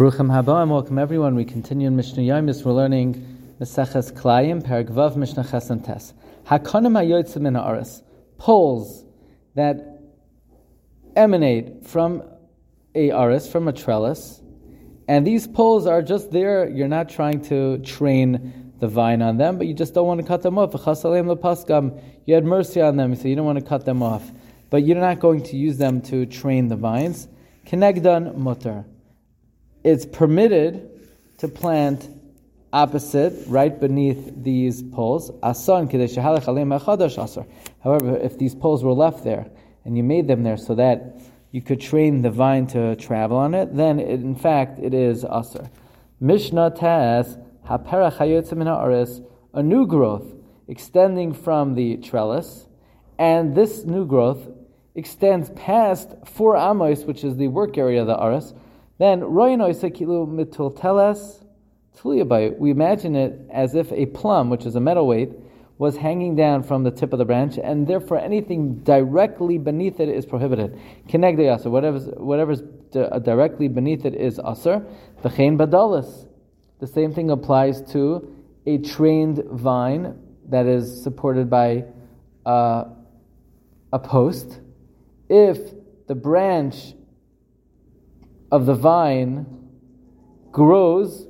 Baruchim haba and welcome everyone. We continue in Mishnah Yomis. We're learning Meseches Klayim, Peragvav, Mishnah Chesam Tes. Hakonim hayotzim in ha'aretz. Poles that emanate from a aris, from a trellis, and these poles are just there. You're not trying to train the vine on them, but you just don't want to cut them off. You had mercy on them, so you don't want to cut them off. But you're not going to use them to train the vines. Kenegdan mutter it's permitted to plant opposite, right beneath these poles. However, if these poles were left there and you made them there so that you could train the vine to travel on it, then it, in fact it is asr. Mishnah tas a new growth extending from the trellis, and this new growth extends past four amos, which is the work area of the aris, then we imagine it as if a plumb, which is a metal weight, was hanging down from the tip of the branch, and therefore anything directly beneath it is prohibited. Kinegde aser, whatever's, whatever's directly beneath it is aser. The same thing applies to a trained vine that is supported by uh, a post. If the branch of the vine grows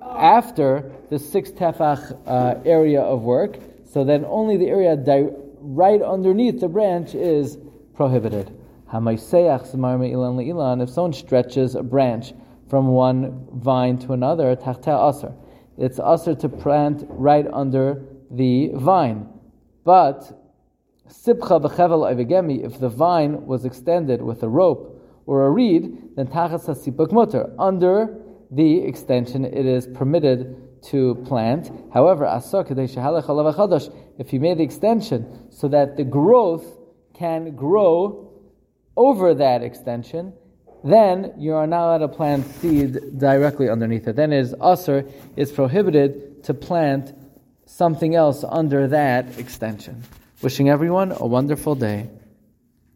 after the six tefach uh, area of work, so then only the area di- right underneath the branch is prohibited. If someone stretches a branch from one vine to another, it's aser to plant right under the vine. But if the vine was extended with a rope or a reed, then tachas hasipuk mutter. Under the extension, it is permitted to plant. However, if you made the extension so that the growth can grow over that extension, then you are not allowed to plant seed directly underneath it. Then it is usr, it's prohibited to plant something else under that extension. Wishing everyone a wonderful day.